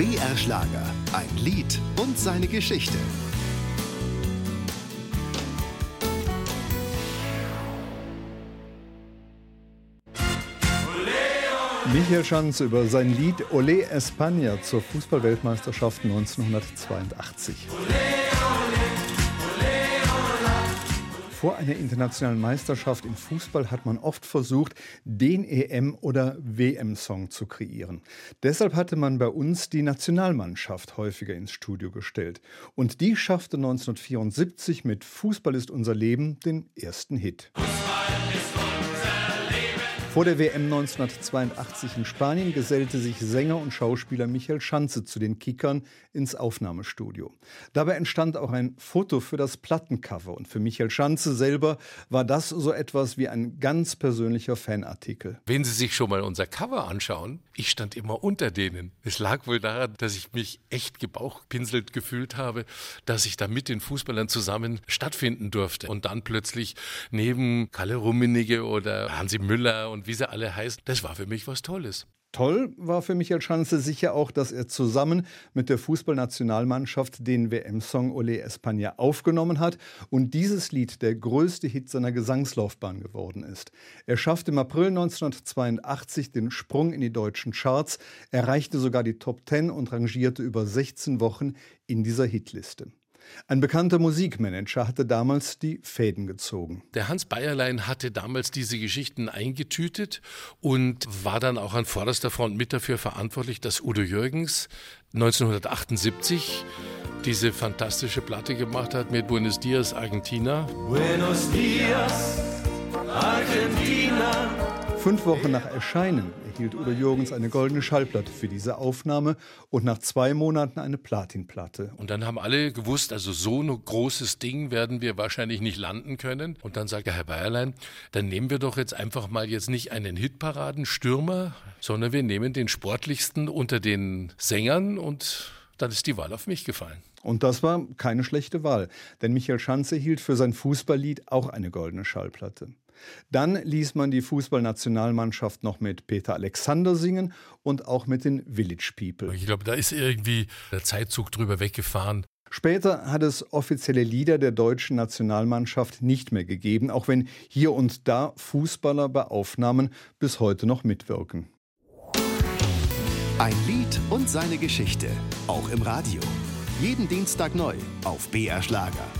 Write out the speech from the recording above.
BR Schlager, ein Lied und seine Geschichte. Michael Schanz über sein Lied Ole España zur Fußballweltmeisterschaft 1982. Vor einer internationalen Meisterschaft im Fußball hat man oft versucht, den EM- oder WM-Song zu kreieren. Deshalb hatte man bei uns die Nationalmannschaft häufiger ins Studio gestellt. Und die schaffte 1974 mit Fußball ist unser Leben den ersten Hit. Fußball ist vor der WM 1982 in Spanien gesellte sich Sänger und Schauspieler Michael Schanze zu den Kickern ins Aufnahmestudio. Dabei entstand auch ein Foto für das Plattencover und für Michael Schanze selber war das so etwas wie ein ganz persönlicher Fanartikel. Wenn Sie sich schon mal unser Cover anschauen, ich stand immer unter denen. Es lag wohl daran, dass ich mich echt gebauchpinselt gefühlt habe, dass ich da mit den Fußballern zusammen stattfinden durfte und dann plötzlich neben Kalle Rummenigge oder Hansi Müller und und wie sie alle heißen, das war für mich was Tolles. Toll war für Michael Schanze sicher auch, dass er zusammen mit der Fußballnationalmannschaft den WM-Song Ole España aufgenommen hat und dieses Lied der größte Hit seiner Gesangslaufbahn geworden ist. Er schaffte im April 1982 den Sprung in die deutschen Charts, erreichte sogar die Top 10 und rangierte über 16 Wochen in dieser Hitliste. Ein bekannter Musikmanager hatte damals die Fäden gezogen. Der Hans Bayerlein hatte damals diese Geschichten eingetütet und war dann auch an vorderster Front mit dafür verantwortlich, dass Udo Jürgens 1978 diese fantastische Platte gemacht hat mit Buenos Dias Argentina. Buenos Dias Argentina. Fünf Wochen nach Erscheinen erhielt Udo Jürgens eine goldene Schallplatte für diese Aufnahme und nach zwei Monaten eine Platinplatte. Und dann haben alle gewusst, also so ein großes Ding werden wir wahrscheinlich nicht landen können. Und dann sagt der Herr Bayerlein, dann nehmen wir doch jetzt einfach mal jetzt nicht einen Hitparadenstürmer, sondern wir nehmen den sportlichsten unter den Sängern und dann ist die Wahl auf mich gefallen. Und das war keine schlechte Wahl, denn Michael Schanze hielt für sein Fußballlied auch eine goldene Schallplatte. Dann ließ man die Fußballnationalmannschaft noch mit Peter Alexander singen und auch mit den Village People. Ich glaube, da ist irgendwie der Zeitzug drüber weggefahren. Später hat es offizielle Lieder der deutschen Nationalmannschaft nicht mehr gegeben, auch wenn hier und da Fußballer bei Aufnahmen bis heute noch mitwirken. Ein Lied und seine Geschichte, auch im Radio. Jeden Dienstag neu auf BR Schlager.